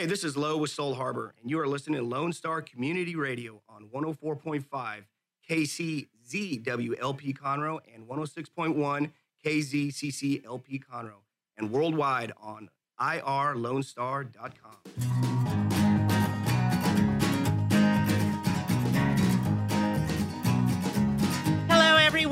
Hey, this is Lowe with Soul Harbor, and you are listening to Lone Star Community Radio on 104.5 KCZWLP Conroe and 106.1 KZCCLP Conroe, and worldwide on irlonestar.com.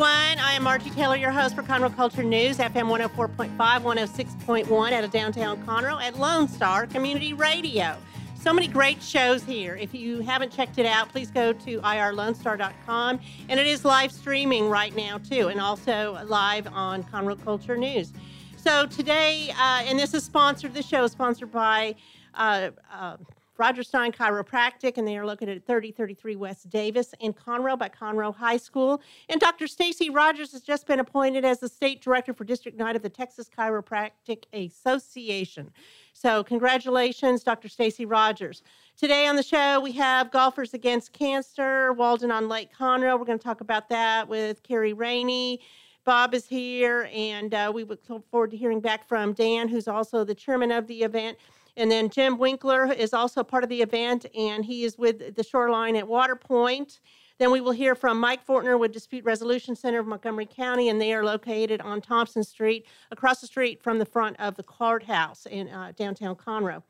everyone. I am Margie Taylor, your host for Conroe Culture News, FM 104.5, 106.1 out of downtown Conroe at Lone Star Community Radio. So many great shows here. If you haven't checked it out, please go to irlonestar.com. And it is live streaming right now, too, and also live on Conroe Culture News. So today, uh, and this is sponsored, this show is sponsored by uh, uh, Rodgers Stein Chiropractic, and they are located at 3033 West Davis in Conroe by Conroe High School. And Dr. Stacy Rogers has just been appointed as the state director for District 9 of the Texas Chiropractic Association. So, congratulations, Dr. Stacy Rogers. Today on the show, we have Golfers Against Cancer, Walden on Lake Conroe. We're going to talk about that with Carrie Rainey. Bob is here, and uh, we look forward to hearing back from Dan, who's also the chairman of the event. And then Jim Winkler is also part of the event, and he is with the shoreline at Waterpoint. Then we will hear from Mike Fortner with Dispute Resolution Center of Montgomery County, and they are located on Thompson Street, across the street from the front of the courthouse in uh, downtown Conroe.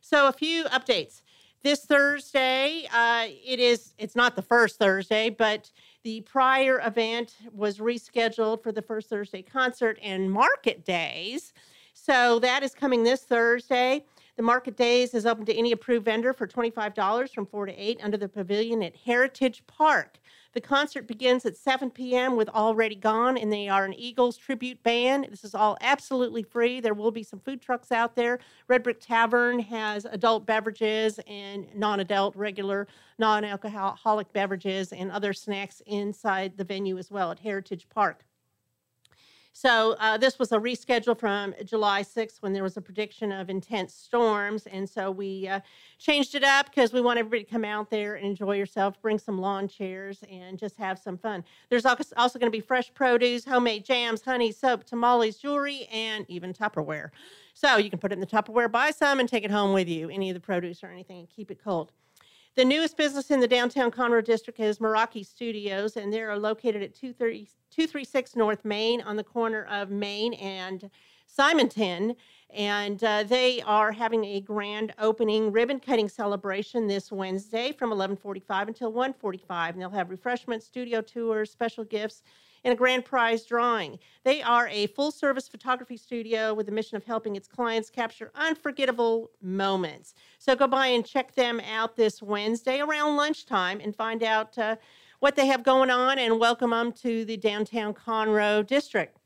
So a few updates. This Thursday, uh, it is. It's not the first Thursday, but the prior event was rescheduled for the first Thursday concert and market days. So that is coming this Thursday. The Market Days is open to any approved vendor for $25 from 4 to 8 under the pavilion at Heritage Park. The concert begins at 7 p.m. with Already Gone, and they are an Eagles tribute band. This is all absolutely free. There will be some food trucks out there. Red Brick Tavern has adult beverages and non adult, regular, non alcoholic beverages and other snacks inside the venue as well at Heritage Park. So uh, this was a reschedule from July 6th when there was a prediction of intense storms. And so we uh, changed it up because we want everybody to come out there and enjoy yourself, bring some lawn chairs, and just have some fun. There's also going to be fresh produce, homemade jams, honey, soap, tamales, jewelry, and even Tupperware. So you can put it in the Tupperware, buy some, and take it home with you, any of the produce or anything, and keep it cold. The newest business in the downtown Conroe district is Meraki Studios, and they're located at 230, 236 North Main on the corner of Main and Simonton. And uh, they are having a grand opening ribbon cutting celebration this Wednesday from 11:45 until 1:45, and they'll have refreshments, studio tours, special gifts, and a grand prize drawing. They are a full service photography studio with the mission of helping its clients capture unforgettable moments. So go by and check them out this Wednesday around lunchtime and find out uh, what they have going on and welcome them to the downtown Conroe district.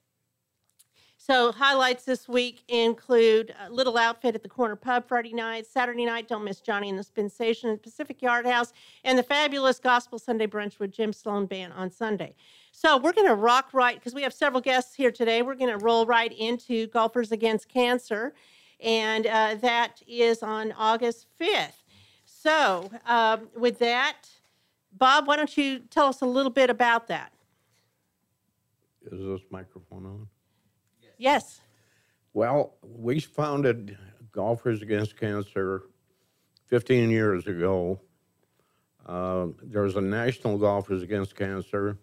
So highlights this week include Little Outfit at the Corner Pub Friday night, Saturday night, don't miss Johnny and the Spin Station at Pacific Yard House, and the fabulous Gospel Sunday Brunch with Jim Sloan Band on Sunday. So we're going to rock right because we have several guests here today. We're going to roll right into Golfers Against Cancer, and uh, that is on August 5th. So um, with that, Bob, why don't you tell us a little bit about that? Is this microphone on? Yes. Well, we founded Golfers Against Cancer 15 years ago. Uh, there's a National Golfers Against Cancer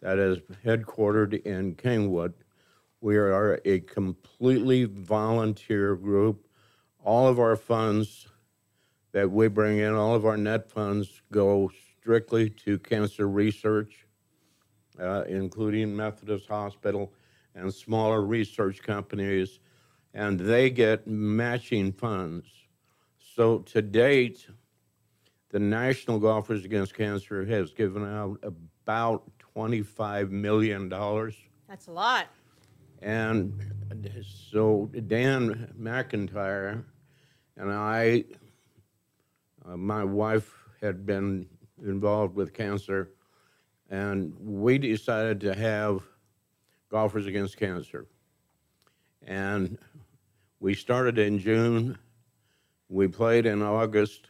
that is headquartered in Kingwood. We are a completely volunteer group. All of our funds that we bring in, all of our net funds go strictly to cancer research, uh, including Methodist Hospital and smaller research companies, and they get matching funds. So to date, the National Golfers Against Cancer has given out about $25 million. That's a lot. And so Dan McIntyre and I, uh, my wife had been involved with cancer, and we decided to have Golfers Against Cancer. And we started in June, we played in August,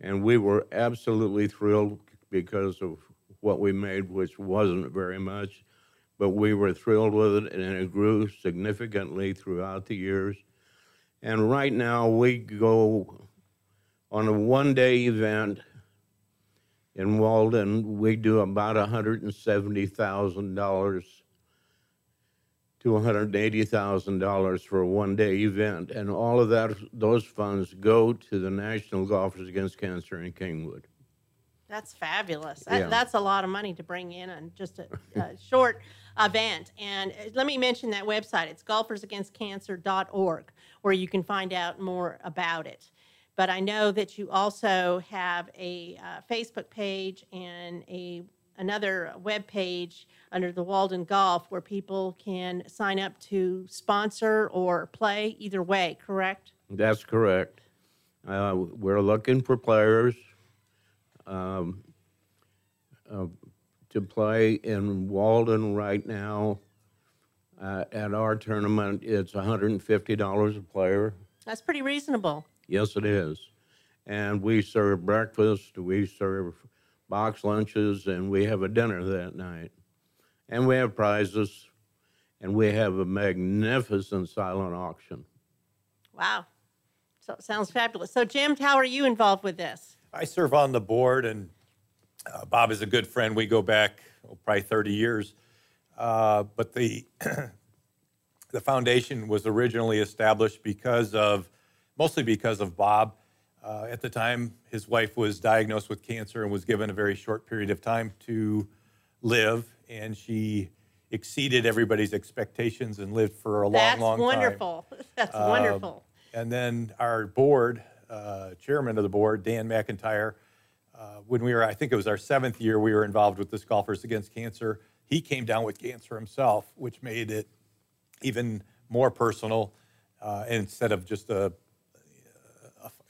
and we were absolutely thrilled because of what we made, which wasn't very much, but we were thrilled with it, and it grew significantly throughout the years. And right now, we go on a one-day event in Walden, we do about $170,000 to $180,000 for a one-day event. And all of that, those funds go to the National Golfers Against Cancer in Kingwood. That's fabulous. That- Yeah. That's a lot of money to bring in on just a, a short event. And uh, let me mention that website. It's golfersagainstcancer.org, where you can find out more about it. But I know that you also have a uh, Facebook page and a another web page under the Walden Golf where people can sign up to sponsor or play either way, correct? That's correct. Uh, we're looking for players um, uh, to play in Walden right now. Uh, at our tournament, it's $150 a player. That's pretty reasonable. Yes, it is. And we serve breakfast, we serve box lunches, and we have a dinner that night. And we have prizes, and we have a magnificent silent auction. Wow. So sounds fabulous. So Jim, how are you involved with this? I serve on the board, and uh, Bob is a good friend. We go back oh, probably 30 years. Uh, but the the foundation was originally established because of mostly because of Bob. Uh, at the time, his wife was diagnosed with cancer and was given a very short period of time to live, and she exceeded everybody's expectations and lived for a long, That's long time. wonderful. That's Um, wonderful. And then our board, uh, chairman of the board, Dan McIntyre, uh, when we were, I think it was our seventh year, we were involved with this Golfers Against Cancer. He came down with cancer himself, which made it even more personal uh, instead of just a,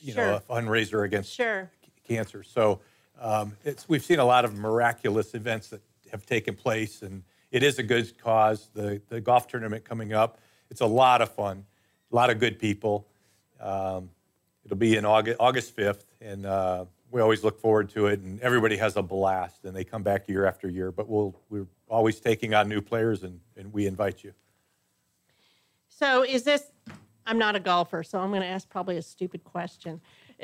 you know, a fundraiser against Sure. cancer. So um, it's, we've seen a lot of miraculous events that have taken place, and it is a good cause. The, the golf tournament coming up, it's a lot of fun, a lot of good people. Um, it'll be in August, August 5th, and uh, we always look forward to it, and everybody has a blast, and they come back year after year. But we'll, we're always taking on new players, and, and we invite you. So is this, I'm not a golfer, so I'm going to ask probably a stupid question.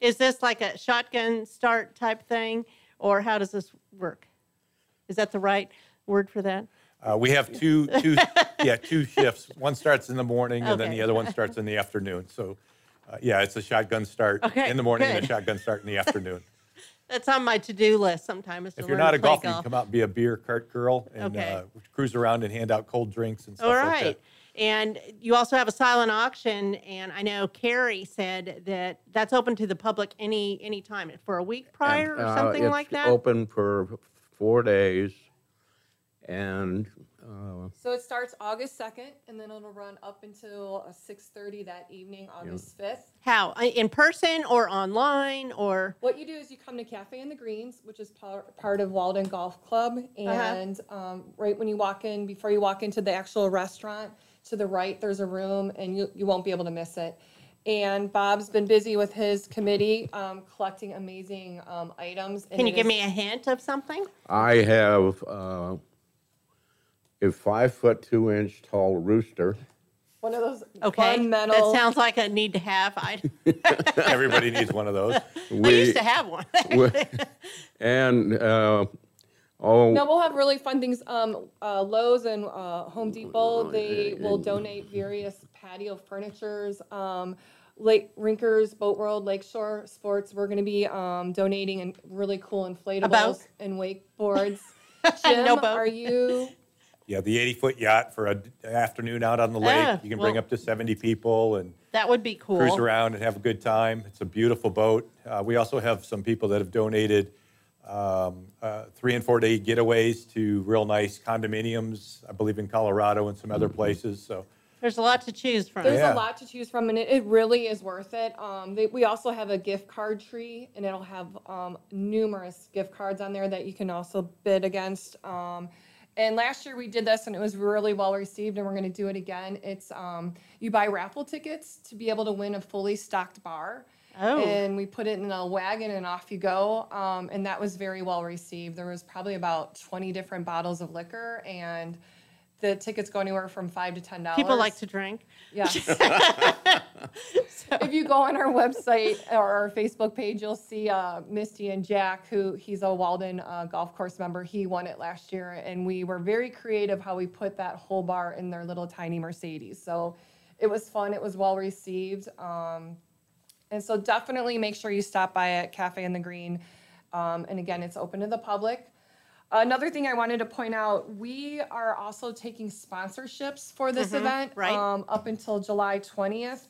Is this like a shotgun start type thing, or how does this work? Is that the right word for that? Uh, we have two, two, yeah, two shifts. One starts in the morning, and then the other one starts in the afternoon. So, uh, yeah, it's a shotgun start Okay, in the morning and a shotgun start in the afternoon. That's on my to-do list Sometimes If you're not a golfer, you can come out and be a beer cart girl and Okay. uh, cruise around and hand out cold drinks and stuff All like right. that. And you also have a silent auction, and I know Carrie said that that's open to the public any any time for a week prior or Uh, something it's like that. Open for four days, and uh, So it starts August second, and then it'll run up until uh, six thirty that evening, August fifth. How Uh, in person or online or What you do is you come to Cafe in the Greens, which is par- part of Walden Golf Club, and um, right when you walk in, before you walk into the actual restaurant, to the right there's a room, and you you won't be able to miss it. And Bob's been busy with his committee um, collecting amazing um, items. and can you it give is- me a hint of something? I have uh, a five foot two inch tall rooster. one of those Okay, fun that metal? sounds like a need to have. I, Everybody needs one of those. I We- used to have one. we- and uh, oh, No, we'll have really fun things. Um, uh, Lowe's and uh, Home Depot, they will donate various patio furnitures. Um, Lake Rinkers, Boat World, Lakeshore Sports, we're going to be um, donating and really cool inflatables and wakeboards. Jim, No boat. are you? Yeah, the 80 foot yacht for an afternoon out on the lake. Ah, you can bring well- up to 70 people and that would be cool. cruise around and have a good time. It's a beautiful boat. Uh, we also have some people that have donated um, uh, three and four day getaways to real nice condominiums, I believe in Colorado and some other places. So There's a lot to choose from. There's Yeah. a lot to choose from, and it, it really is worth it. Um, they, we also have a gift card tree, and it'll have um, numerous gift cards on there that you can also bid against. Um, and last year we did this, and it was really well received, and we're going to do it again. It's um, you buy raffle tickets to be able to win a fully stocked bar. Oh. And we put it in a wagon and off you go. Um, and that was very well received. There was probably about 20 different bottles of liquor and the tickets go anywhere from five to ten dollars. People like to drink. Yes. if you go on our website or our Facebook page, you'll see uh, Misty and Jack, who he's a Walden uh, golf course member. He won it last year, and we were very creative how we put that whole bar in their little tiny Mercedes. So it was fun. It was well received. Um, and so definitely make sure you stop by at Cafe in the Green. Um, and again, it's open to the public. Another thing I wanted to point out, we are also taking sponsorships for this event right. um, up until July 20th.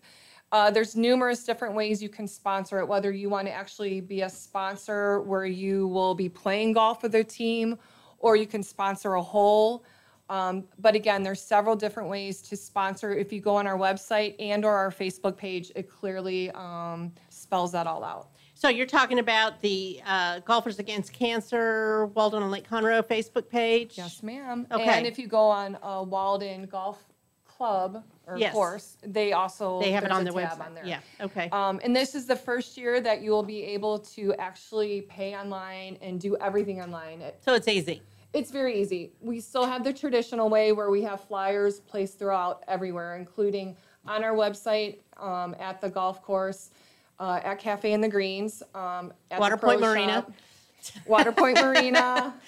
Uh, there's numerous different ways you can sponsor it, whether you want to actually be a sponsor where you will be playing golf with a team, or you can sponsor a hole. Um, but again, there's several different ways to sponsor. If you go on our website and or our Facebook page, it clearly um, spells that all out. So you're talking about the uh, Golfers Against Cancer Walden on Lake Conroe Facebook page? Yes, ma'am. Okay. And if you go on uh, Walden Golf Club or Yes. course, they also They have it on a their website. on there. Yeah, okay. Um, and this is the first year that you will be able to actually pay online and do everything online. It- So it's easy. It's very easy. We still have the traditional way where we have flyers placed throughout everywhere, including on our website, um, at the golf course, uh, at Cafe in the Greens, um, at the Pro Point Marina. Shop, Water Point Marina.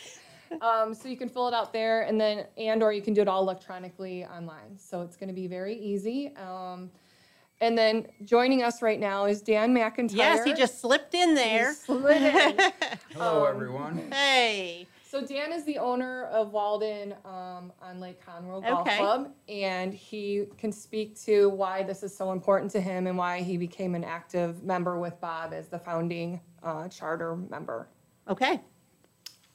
Um, so you can fill it out there and then, and or you can do it all electronically online. So it's gonna be very easy. Um, and then joining us right now is Dan McIntyre. Yes, he just slipped in He there. slid in. Hello, Um, everyone. Hey, So Dan is the owner of Walden um, on Lake Conroe Golf Okay. Club, and he can speak to why this is so important to him and why he became an active member with Bob as the founding uh, charter member. okay.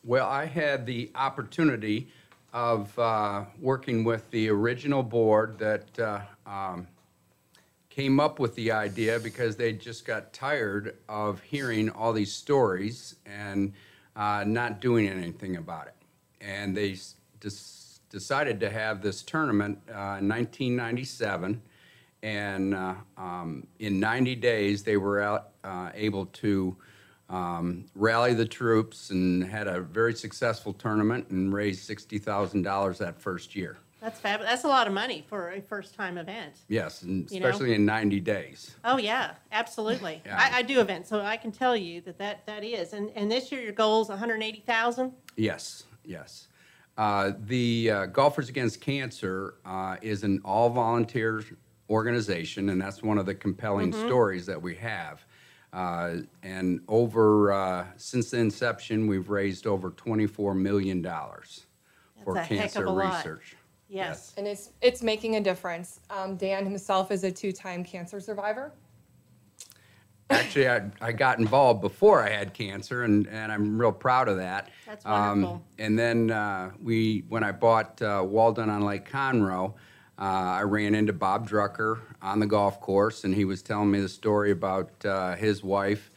Well, I had the opportunity of uh, working with the original board that uh, um, came up with the idea because they just got tired of hearing all these stories and uh, not doing anything about it. And they decided to have this tournament uh, in 1997. And uh, um, in 90 days, they were out, uh, able to um, rally the troops and had a very successful tournament and raised $60,000 that first year. That's fabulous. That's a lot of money for a first time event. Yes, and You know? especially in 90 days. Oh, yeah, absolutely. Yeah. I, I do events, so I can tell you that that, that is. And, and this year your goal is 180,000? Yes, yes. Uh, the uh, Golfers Against Cancer uh, is an all volunteer organization, and that's one of the compelling stories that we have. Uh, and over uh, since the inception, we've raised over $24 million for a heck of cancer a lot. research. Yes. And it's it's making a difference. Um, Dan himself is a two-time cancer survivor. Actually, I, I got involved before I had cancer, and, and I'm real proud of that. That's Um, wonderful. and then uh, we, when I bought uh, Walden on Lake Conroe, uh, I ran into Bob Drucker on the golf course, and he was telling me the story about uh, his wife,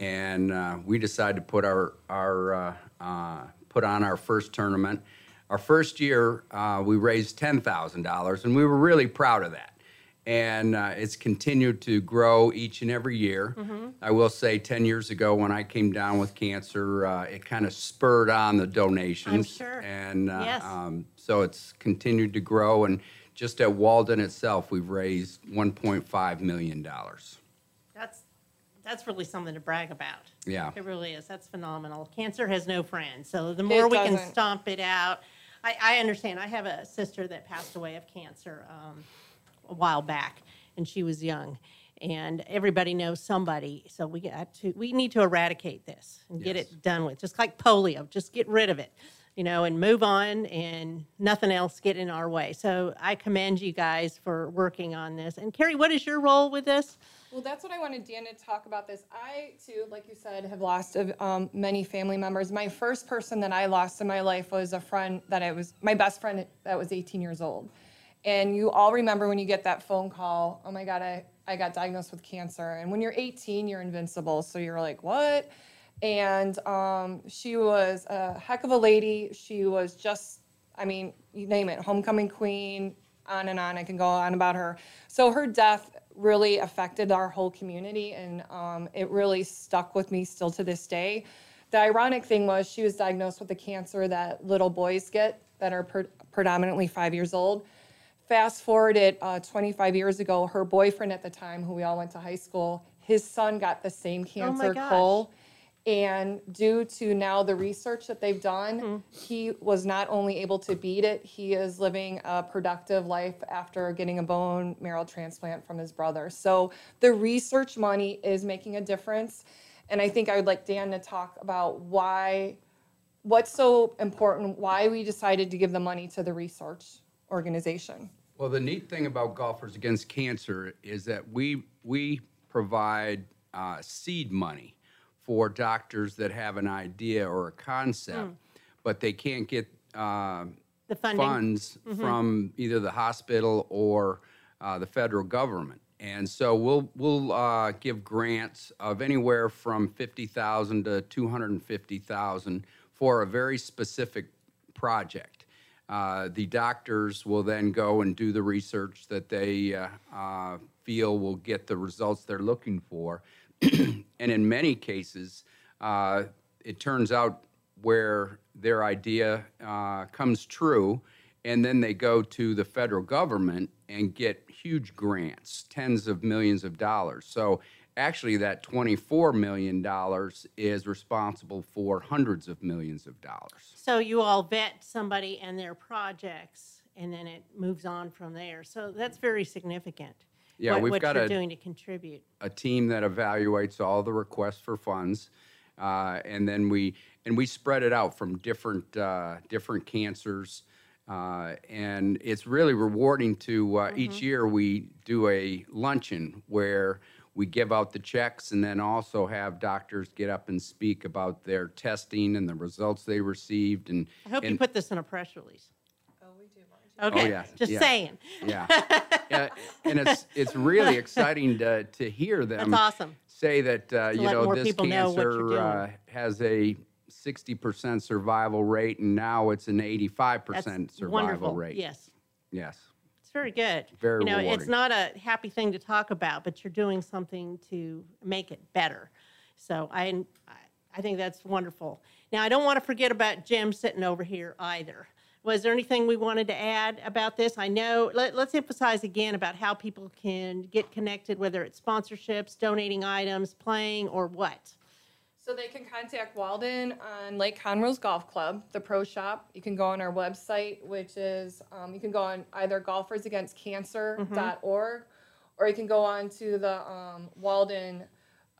and uh, we decided to put our our uh, uh, put on our first tournament. Our first year, uh, we raised ten thousand dollars, and we were really proud of that and uh, it's continued to grow each and every year. I will say, 10 years ago, when I came down with cancer, uh, it kind of spurred on the donations. sure. And uh, Yes. um, so it's continued to grow. And just at Walden itself, we've raised $1.5 million. That's, that's really something to brag about. Yeah. It really is. That's phenomenal. Cancer has no friends. So the more we can doesn't. stomp it out, I, I understand. I have a sister that passed away of cancer um, a while back, and she was young. And everybody knows somebody, so we got to. We need to eradicate this and get Yes. it done with. Just like polio, just get rid of it, you know, and move on, and nothing else get in our way. So I commend you guys for working on this. And Carrie, what is your role with this? Well, that's what I wanted Dan to talk about this. I too, like you said, have lost um, many family members. My first person that I lost in my life was a friend that I was my best friend that was 18 years old. And you all remember when you get that phone call, oh my God, I, I got diagnosed with cancer. And when you're 18, you're invincible. So you're like, what? And um, she was a heck of a lady. She was just, I mean, you name it, homecoming queen, on and on. I can go on about her. So her death really affected our whole community, and um, it really stuck with me still to this day. The ironic thing was she was diagnosed with the cancer that little boys get that are predominantly five years old. Fast forward it uh, 25 years ago, her boyfriend at the time, who we all went to high school, his son got the same cancer, gosh. Cole. And due to now the research that they've done, he was not only able to beat it, he is living a productive life after getting a bone marrow transplant from his brother. So the research money is making a difference. And I think I would like Dan to talk about why, what's so important, why we decided to give the money to the research organization. Well, the neat thing about Golfers Against Cancer is that we, we provide uh, seed money for doctors that have an idea or a concept, but they can't get uh, The funding. funds from either the hospital or uh, the federal government. And so we'll, we'll uh, give grants of anywhere from 50,000 to 250,000 for a very specific project. Uh, The doctors will then go and do the research that they uh, uh, feel will get the results they're looking for. And in many cases, uh, it turns out where their idea uh, comes true, and then they go to the federal government and get huge grants, tens of millions of dollars. So actually, that $24 million is responsible for hundreds of millions of dollars. So you all vet somebody and their projects, and then it moves on from there. So that's very significant. Yeah, what- we've what got you're a- doing to contribute. a team that evaluates all the requests for funds, uh, and then we and we spread it out from different uh, different cancers, uh, and it's really rewarding to uh, each year we do a luncheon where we give out the checks and then also have doctors get up and speak about their testing and the results they received and I hope you put this in a press release. Oh. Okay, yeah, just yeah. saying. yeah, yeah and it's it's really exciting to to hear them That's awesome. say that uh, you know this people know cancer uh, has a 60% survival rate and now it's an 85% That's survival wonderful. rate. Yes. Yes. It's very good. Very you know, it's not a happy thing to talk about, but you're doing something to make it better. So I, I think that's wonderful. Now I don't want to forget about Jim sitting over here either. Was there anything we wanted to add about this? I know. Let, let's emphasize again about how people can get connected, whether it's sponsorships, donating items, playing, or what. So they can contact Walden on Lake Conroe's Golf Club, the pro shop. You can go on our website, which is, um, you can go on either golfersagainstcancer.org or you can go on to the um, Walden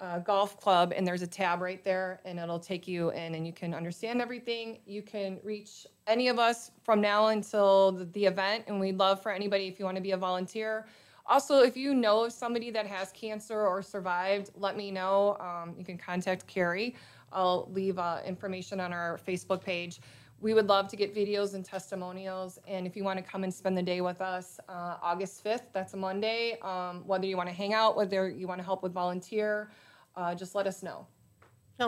uh, Golf Club and there's a tab right there and it'll take you in and you can understand everything. You can reach any of us from now until the, event and we'd love for anybody if you want to be a volunteer. Also, if you know of somebody that has cancer or survived, let me know. Um, you can contact Carrie. I'll leave uh, information on our Facebook page. We would love to get videos and testimonials. And if you want to come and spend the day with us, uh, August 5th, that's a Monday, um, whether you want to hang out, whether you want to help with volunteer, uh, just let us know.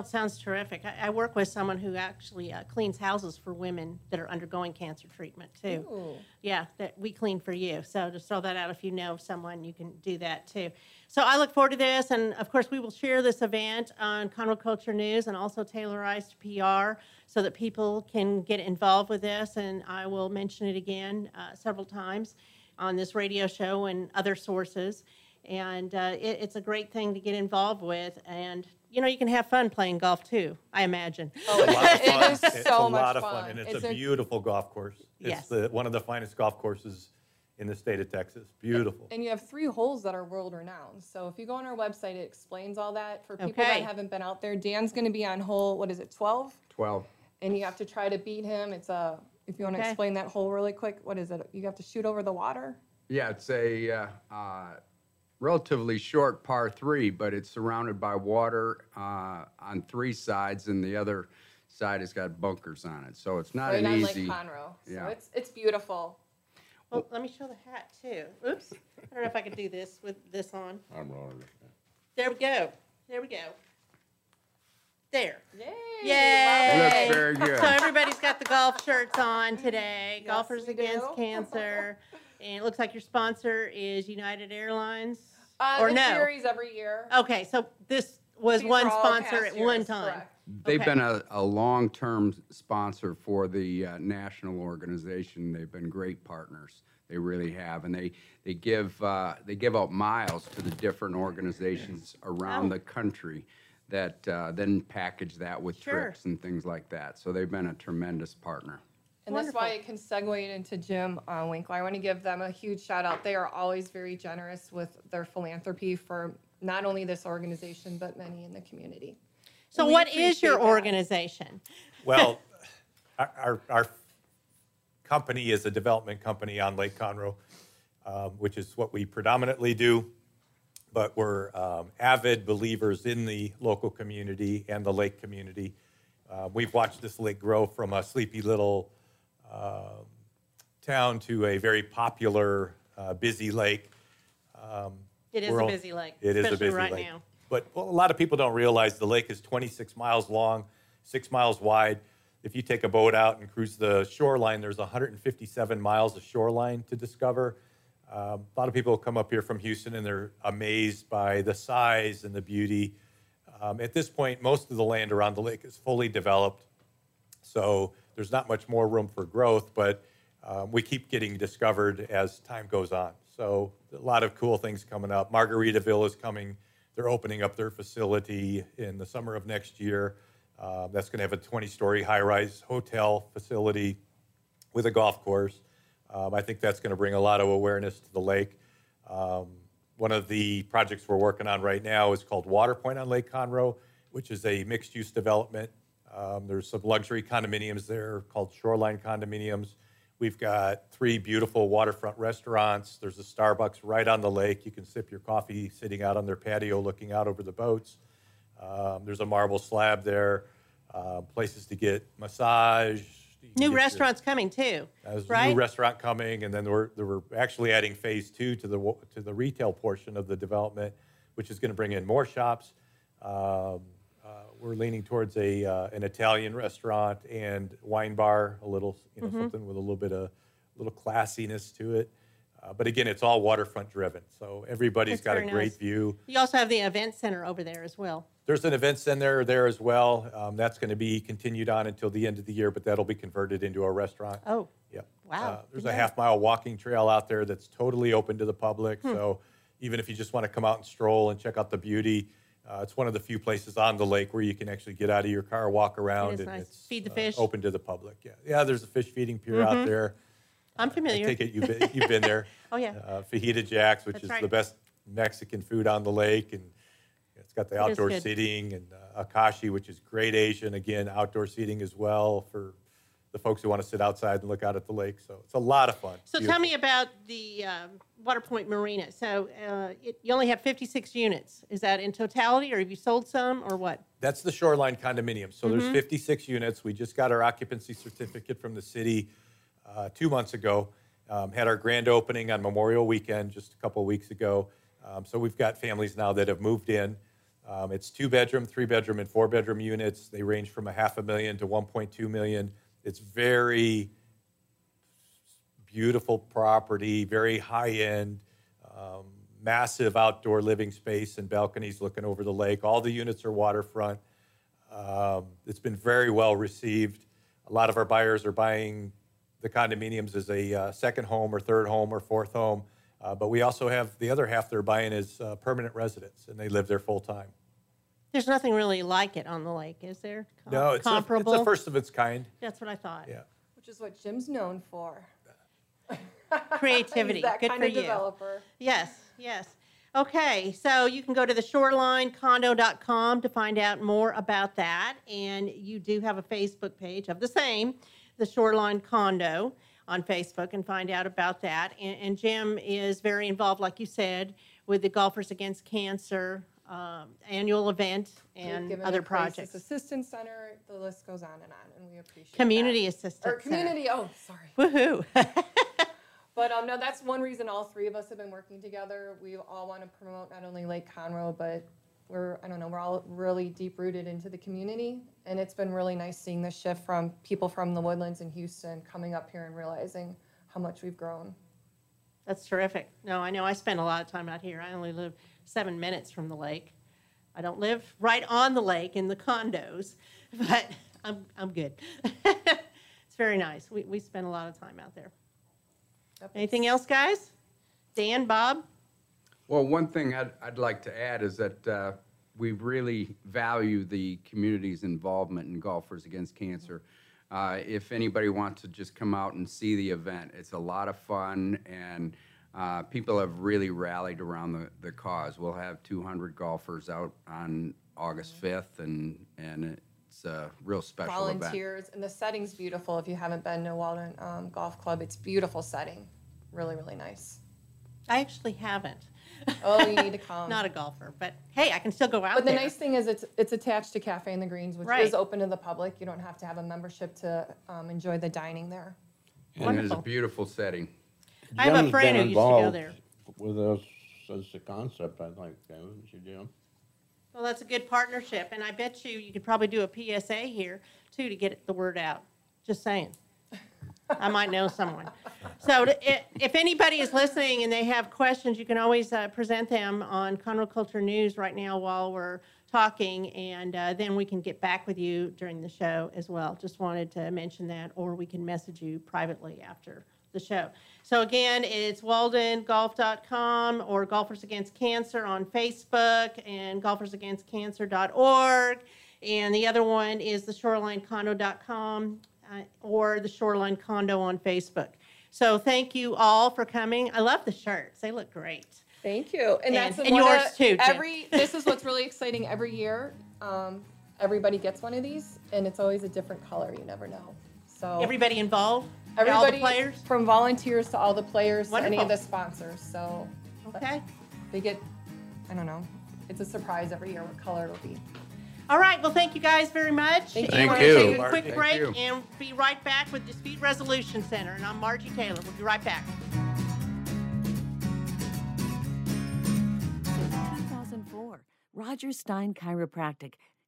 Sounds terrific. I, I work with someone who actually uh, cleans houses for women that are undergoing cancer treatment too. Ooh. Yeah, that we clean for you. So just throw that out. If you know someone, you can do that too. So I look forward to this, and of course, we will share this event on Conroe Culture News and also Taylorized PR, so that people can get involved with this. And I will mention it again uh, several times on this radio show and other sources. And uh, it, it's a great thing to get involved with, and you know, you can have fun playing golf too. I imagine. Oh, a lot of fun. It's so a much lot of fun. fun, and it's, It's a, a- beautiful golf course. Yes. It's the, one of the finest golf courses in the state of Texas. Beautiful. And you have three holes that are world renowned. So if you go on our website, it explains all that. For people Okay. that haven't been out there, Dan's going to be on hole, what is it, 12? 12. And you have to try to beat him. It's a, if you want to explain that hole really quick, what is it? You have to shoot over the water? Yeah, it's a uh, uh, relatively short par three, but it's surrounded by water uh, on three sides, and the other side has got bunkers on it. So it's not right an on easy. Lake Conroe. So it's, it's beautiful. Well, let me show the hat too. Oops. I don't know if I could do this with this on. I'm rolling. There we go. There we go. There. Yay! Yay! Looks very good. So everybody's got the golf shirts on today. Yes, Golfers Against do. Cancer. And it looks like your sponsor is United Airlines. Uh, or it no? varies every year. Okay, so this was These one are all sponsor past at one years, time. correct. They've Okay. been a, a long-term sponsor for the uh, national organization. They've been great partners. They really have, and they they give uh, they give out miles to the different organizations around Oh. the country that uh, then package that with Sure. trips and things like that. So they've been a tremendous partner. And that's why it can segue into Jim uh, Winkler. I want to give them a huge shout out. They are always very generous with their philanthropy for not only this organization, but many in the community. So, what is your that. organization? Well, our, our, our company is a development company on Lake Conroe, um, which is what we predominantly do. But we're um, avid believers in the local community and the lake community. Uh, we've watched this lake grow from a sleepy little um, town to a very popular, uh, busy lake. It is a busy lake, It is a especially busy right lake. now. But well, a lot of people don't realize the lake is 26 miles long, six miles wide. If you take a boat out and cruise the shoreline, there's 157 miles of shoreline to discover. Um, a lot of people come up here from Houston and they're amazed by the size and the beauty. Um, at this point, most of the land around the lake is fully developed. So there's not much more room for growth, but um, we keep getting discovered as time goes on. So a lot of cool things coming up. Margaritaville is coming. They're opening up their facility in the summer of next year. Uh, that's going to have a 20-story high-rise hotel facility with a golf course. Um, I think that's going to bring a lot of awareness to the lake. Um, one of the projects we're working on right now is called Waterpoint on Lake Conroe, which is a mixed-use development. Um, there's some luxury condominiums there called Shoreline condominiums. We've got three beautiful waterfront restaurants. There's a Starbucks right on the lake. You can sip your coffee sitting out on their patio looking out over the boats. Um, there's a marble slab there, uh, places to get massage. New get your- restaurants coming too, there's a right? new restaurant coming, and then we're, we're actually adding phase two to the, to the retail portion of the development, which is going to bring in more shops. Um, We're leaning towards a, uh, an Italian restaurant and wine bar, a little, you know, Mm-hmm. something with a little bit of, little classiness to it. Uh, But again, it's all waterfront driven, so everybody's That's got a great nice. view. you also have the event center over there as well. There's an event center there as well. Um, That's going to be continued on until the end of the year, but that'll be converted into a restaurant. Oh, Yep. Wow, Uh, There's good a half mile walking trail out there that's totally open to the public. Hmm. So even if you just want to come out and stroll and check out the beauty, uh, it's one of the few places on the lake where you can actually get out of your car, walk around, and nice. it's Feed the uh, fish. open to the public. Yeah, yeah. There's a fish feeding pier out there. I'm I familiar. take it you've been, you've been there. Oh, yeah. Uh, Fajita Jack's, which That's is right. the best Mexican food on the lake, and it's got the It outdoor seating, and uh, Akashi, which is great Asian, again outdoor seating as well for the folks who want to sit outside and look out at the lake. So it's a lot of fun. So tell me about the um, Water Point Marina. So uh, it, you only have 56 units. Is that in totality, or have you sold some, or what? That's the Shoreline condominium. So Mm-hmm. there's 56 units. We just got our occupancy certificate from the city uh, two months ago. Um, had our grand opening on Memorial Weekend just a couple weeks ago. Um, so we've got families now that have moved in. Um, it's two bedroom, three bedroom, and four bedroom units. They range from a half a million to 1.2 million. It's very beautiful property, very high end, um, massive outdoor living space and balconies looking over the lake. All the units are waterfront. Um, it's been very well received. A lot of our buyers are buying the condominiums as a uh, second home or third home or fourth home. Uh, but we also have the other half they're buying as uh, permanent residents and they live there full time. There's nothing really like it on the lake, is there? Com- No, it's a, comparable. it's a first of its kind. That's what I thought. Yeah. Which is what Jim's known for. Creativity. He's that Good kind for of you. developer. Yes, yes. Okay, so you can go to the shorelinecondo.com to find out more about that. And you do have a Facebook page of the same, the Shoreline Condo on Facebook, and find out about that. And, and Jim is very involved, like you said, with the Golfers Against Cancer um, annual event We've and given other a crisis projects. Assistance Center, the list goes on and on, and we appreciate that. Community assistance. Or community, oh, sorry. Woohoo. But um, no, that's one reason all three of us have been working together. We all want to promote not only Lake Conroe, but we're, I don't know, we're all really deep rooted into the community. And it's been really nice seeing the shift from people from the Woodlands and Houston coming up here and realizing how much we've grown. That's terrific. No, I know I spend a lot of time out here. I only live seven minutes from the lake. I don't live right on the lake in the condos, but I'm, I'm good. it's very nice. We, we spend a lot of time out there. Anything else, guys? Dan, Bob? Well, one thing I'd, I'd like to add is that uh, we really value the community's involvement in Golfers Against Cancer. Uh, If anybody wants to just come out and see the event, it's a lot of fun, and uh, people have really rallied around the, the cause. We'll have 200 golfers out on August 5th, and, and it's a real special event. Volunteers, and the setting's beautiful. If you haven't been to Walden um, Golf Club, it's beautiful setting. Really, really nice. I actually haven't. Oh, you need to come. Not a golfer, but hey, I can still go out But the there. nice thing is it's it's attached to Cafe in the Greens, which Right. is open to the public. You don't have to have a membership to um, enjoy the dining there. And it's a beautiful setting. I have a Jim's friend been who used to go involved there. With us as a concept, I'd like, haven't you? Well, that's a good partnership, and I bet you you could probably do a PSA here too to get the word out. Just saying. I might know someone. So to- i- if anybody is listening and they have questions, you can always uh, present them on Conroe Culture News right now while we're talking, and uh, then we can get back with you during the show as well. Just wanted to mention that, or we can message you privately after the show. So again, it's waldengolf.com or Golfers Against Cancer on Facebook and golfersagainstcancer.org. And the other one is the shorelinecondo.com uh, or the Shoreline Condo on Facebook. So thank you all for coming. I love the shirts. They look great. Thank you. And, that's And- one and of- yours too, Jim. Every this is what's really exciting. Every year, um, everybody gets one of these, and it's always a different color. You never know. So Everybody involved? All the everybody, players? from volunteers to all the players to any of the sponsors. So Okay. they get, I don't know. It's a surprise every year what color it'll be. All right. Well, thank you guys very much. Thank And you. we're Thank gonna you. Take a quick Thank break you. and be right back with Dispute Resolution Center. And I'm Margie Taylor. We'll be right back. 2004, Rodgers Stein Chiropractic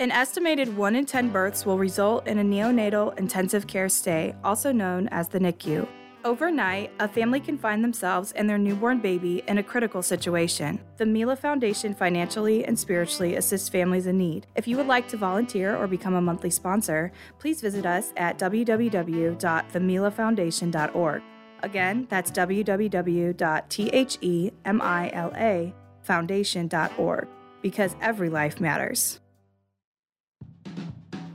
An estimated 1 in 10 births will result in a neonatal intensive care stay, also known as the NICU. Overnight, a family can find themselves and their newborn baby in a critical situation. The Mila Foundation financially and spiritually assists families in need. If you would like to volunteer or become a monthly sponsor, please visit us at www.themilafoundation.org. Again, that's www.themilafoundation.org because every life matters.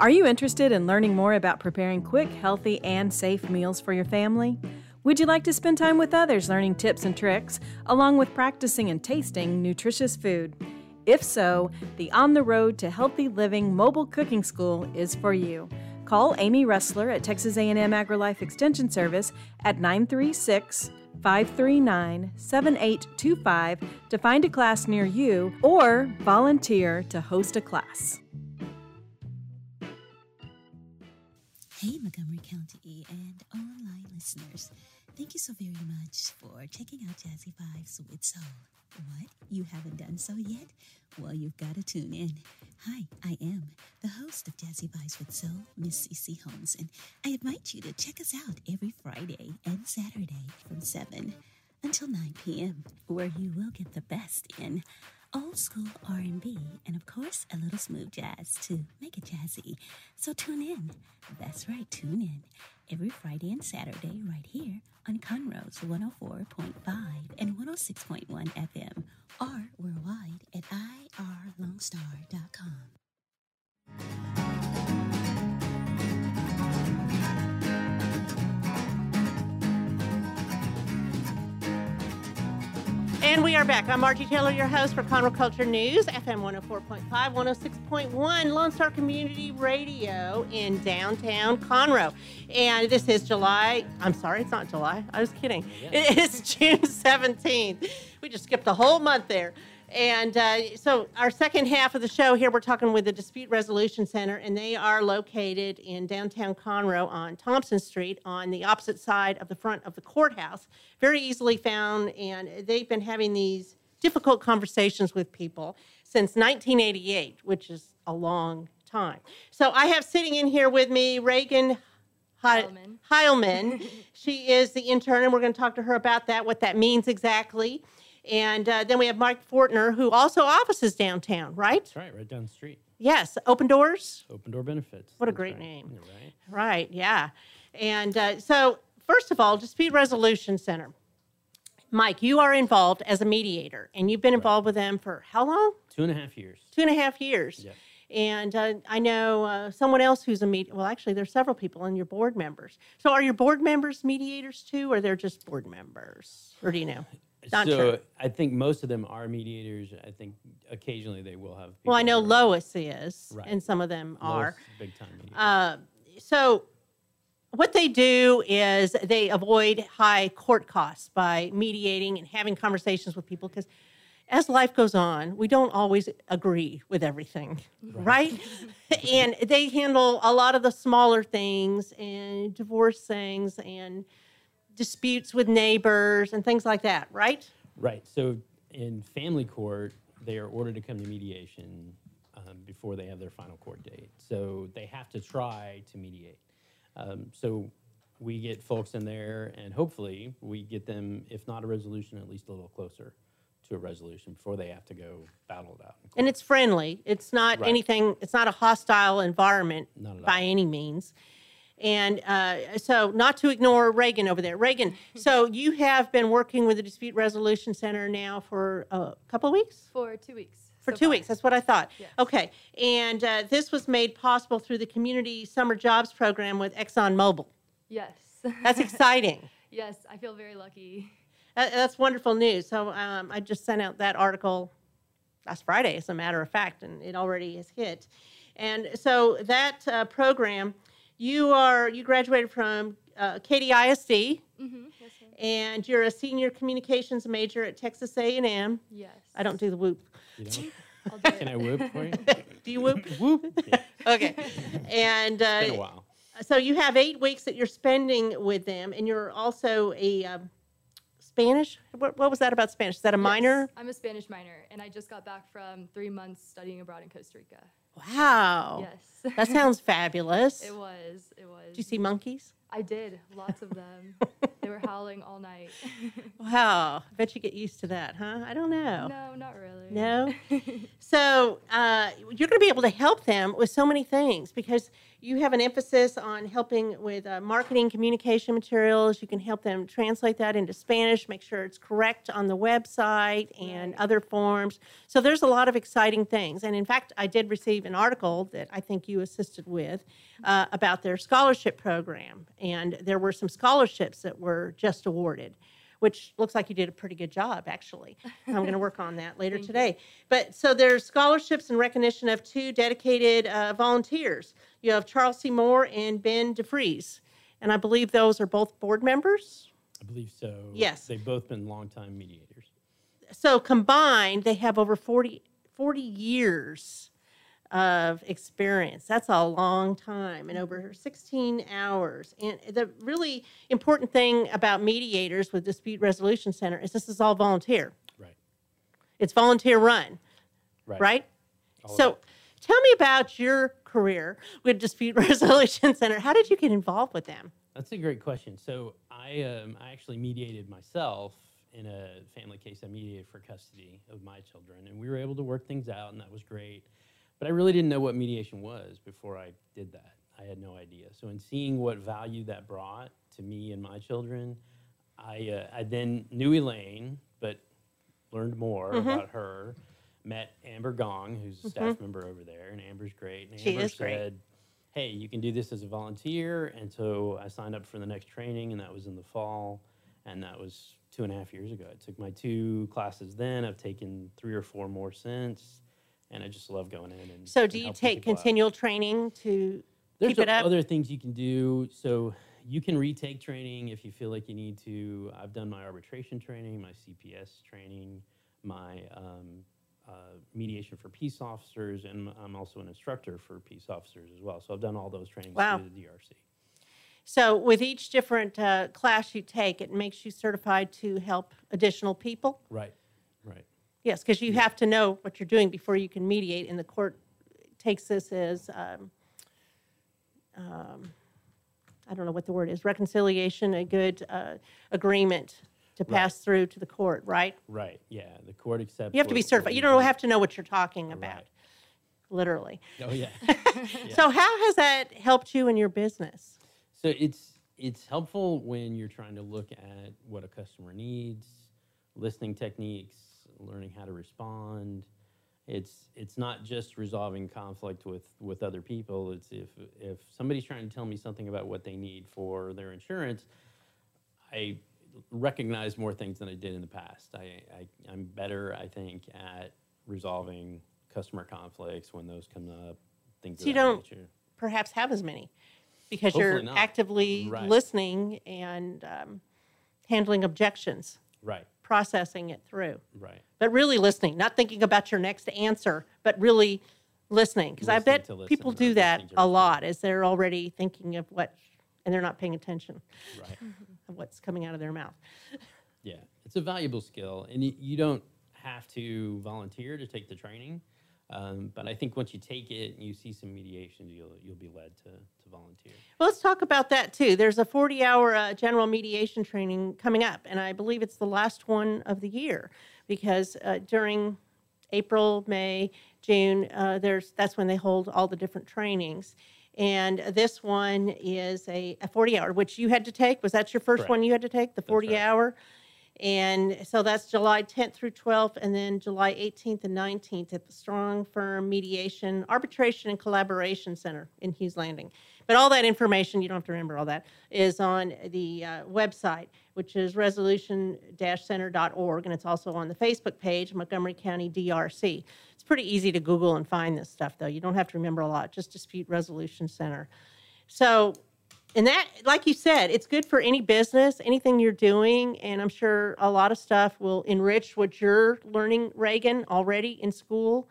Are you interested in learning more about preparing quick, healthy, and safe meals for your family? Would you like to spend time with others learning tips and tricks, along with practicing and tasting nutritious food? If so, the On the Road to Healthy Living Mobile Cooking School is for you. Call Amy Ressler at Texas A&M AgriLife Extension Service at 936 539 7825 to find a class near you or volunteer to host a class. Hey, Montgomery County and online listeners. Thank you so very much for checking out Jazzy Vibes with Soul. What? You haven't done so yet? Well, you've got to tune in. Hi, I am the host of Jazzy Vibes with Soul, Miss CC Holmes, and I invite you to check us out every Friday and Saturday from 7 until 9 p.m., where you will get the best in old school R&B and of course a little smooth jazz to make it jazzy. So tune in. That's right, tune in every Friday and Saturday right here on Conroe's 104.5 and 106.1 FM or worldwide at irlonestar.com. And we are back. I'm Margie Taylor, your host for Conroe Culture News, FM 104.5, 106.1, Lone Star Community Radio in downtown Conroe. And this is July, I'm sorry, it's not July. I was kidding. It is June 17th. We just skipped a whole month there. And uh, so, our second half of the show here, we're talking with the Dispute Resolution Center, and they are located in downtown Conroe on Thompson Street on the opposite side of the front of the courthouse. Very easily found, and they've been having these difficult conversations with people since 1988, which is a long time. So, I have sitting in here with me Reagan He- Heilman. she is the intern, and we're going to talk to her about that, what that means exactly. And uh, then we have Mike Fortner, who also offices downtown, right? That's right, right down the street. Yes, Open Doors. Open Door Benefits. What a That's great right. name. You're right. Right, yeah. And uh, so, first of all, Dispute Resolution Center. Mike, you are involved as a mediator, and you've been involved with them for how long? Two and a half years. Two and a half years. Yeah. And uh, I know uh, someone else who's a mediator. Well, actually, there's several people in your board members. So, are your board members mediators too, or they're just board members? Or do you know? Not so sure. I think most of them are mediators. I think occasionally they will have. Well, I know Lois is, Right. and some of them are. Big time. Uh, so, what they do is they avoid high court costs by mediating and having conversations with people because as life goes on, we don't always agree with everything, right? and they handle a lot of the smaller things and divorce things and disputes with neighbors and things like that, right? Right. So in family court, they are ordered to come to mediation um, before they have their final court date. So they have to try to mediate. Um, so we get folks in there, and hopefully we get them, if not a resolution, at least a little closer to a resolution before they have to go battle it out. and it's friendly. It's not Right. anything. It's not a hostile environment Not by any means. And uh, so, not to ignore Reagan over there. Reagan, so you have been working with the Dispute Resolution Center now for a couple of weeks? For two weeks. For so two far. weeks, that's what I thought. Yes. Okay, and uh, this was made possible through the Community Summer Jobs Program with ExxonMobil. Yes. That's exciting. yes, I feel very lucky. That- That's wonderful news. So um, I just sent out that article last Friday, as a matter of fact, and it already has hit. And so that uh, program, you are you graduated from uh, Katy ISD, Mm-hmm. Yes, and you're a senior communications major at Texas A&M. Yes. I don't do the whoop. You know? I'll do Can it. I whoop for you? Do you whoop? whoop. Yeah. Okay. And uh, It's been a while. so you have eight weeks that you're spending with them, and you're also a um, Spanish. What, what was that about Spanish? Is that a minor? I'm a Spanish minor, and I just got back from three months studying abroad in Costa Rica. Wow. Yes. That sounds fabulous. It was. It was. Did you see monkeys? I did. Lots of them. they were howling all night. Wow. I bet you get used to that, huh? I don't know. No, not really. No? So uh, you're going to be able to help them with so many things because you have an emphasis on helping with uh, marketing, communication materials. You can help them translate that into Spanish, make sure it's correct on the website and other forms. So there's a lot of exciting things. And in fact, I did receive an article that I think you assisted with uh, about their scholarship program. And there were some scholarships that were just awarded which looks like you did a pretty good job, actually. I'm going to work on that later Thank you. today. But so there's scholarships in recognition of two dedicated uh, volunteers. You have Charles C. Moore and Ben DeFries. And I believe those are both board members. I believe so. Yes. They've both been longtime mediators. So combined, they have over 40, 40 years of experience. That's a long time and over 16 hours. And the really important thing about mediators with Dispute Resolution Center is this is all volunteer. Right. It's volunteer run, Right. right? All so tell me about your career with Dispute Resolution Center. How did you get involved with them? That's a great question. So I, um, I actually mediated myself in a family case. I mediated for custody of my children, and we were able to work things out, and that was great. But I really didn't know what mediation was before I did that. I had no idea. So in seeing what value that brought to me and my children, I, uh, I then knew Elaine, but learned more Mhm. about her. Met Amber Gong, who's a staff Mhm. member over there, and Amber's great. And She Amber is great. said, "Hey, you can do this as a volunteer." And so I signed up for the next training, and that was in the fall, and that was two and a half years ago. I took my two classes then. I've taken three or four more since, and I just love going in and. So and do you take people out. continual training to There's keep it up? other things you can do. So you can retake training if you feel like you need to. I've done my arbitration training, my CPS training, my um, uh, mediation for peace officers, and I'm also an instructor for peace officers as well. So I've done all those trainings Wow. through the DRC. So with each different uh, class you take, it makes you certified to help additional people. Right, right. Yes, because you have to know what you're doing before you can mediate, and the court takes this as, um, um, I don't know what the word is, reconciliation, a good uh, agreement to Right. pass through to the court, right? Right, yeah. The court accepts. You have to be what certified. we You don't have to know what you're talking about, literally. Oh, yeah. So how has that helped you in your business? So it's it's helpful when you're trying to look at what a customer needs, listening techniques, learning how to respond. It's it's not just resolving conflict with with other people. It's if if somebody's trying to tell me something about what they need for their insurance, I recognize more things than I did in the past. I, I I'm better, I think, at resolving customer conflicts when those come up. Things So you don't nature. perhaps have as many because you're not. actively Right. listening and um, handling objections, Right, processing it through. right. But really listening, not thinking about your next answer, but really listening. Because I bet people do that a lot as they're already thinking of what, and they're not paying attention Right. of what's coming out of their mouth. Yeah, it's a valuable skill, and you, you don't have to volunteer to take the training. Um, but I think once you take it and you see some mediations, you'll you'll be led to, to volunteer. Well, let's talk about that too. There's a 40 hour uh, general mediation training coming up, and I believe it's the last one of the year because uh, during April, May, June, uh, there's that's when they hold all the different trainings. And this one is a, a 40 hour, which you had to take. Was that your first Correct. one you had to take, the 40 hour? And so that's July 10th through 12th, and then July 18th and 19th at the Strong Firm Mediation, Arbitration, and Collaboration Center in Hughes Landing. But all that information, you don't have to remember all that, is on the uh, website, which is resolution-center.org, and it's also on the Facebook page, Montgomery County DRC. It's pretty easy to Google and find this stuff, though. You don't have to remember a lot, just Dispute Resolution Center. So and that, like you said, it's good for any business, anything you're doing. And I'm sure a lot of stuff will enrich what you're learning, Reagan, already in school.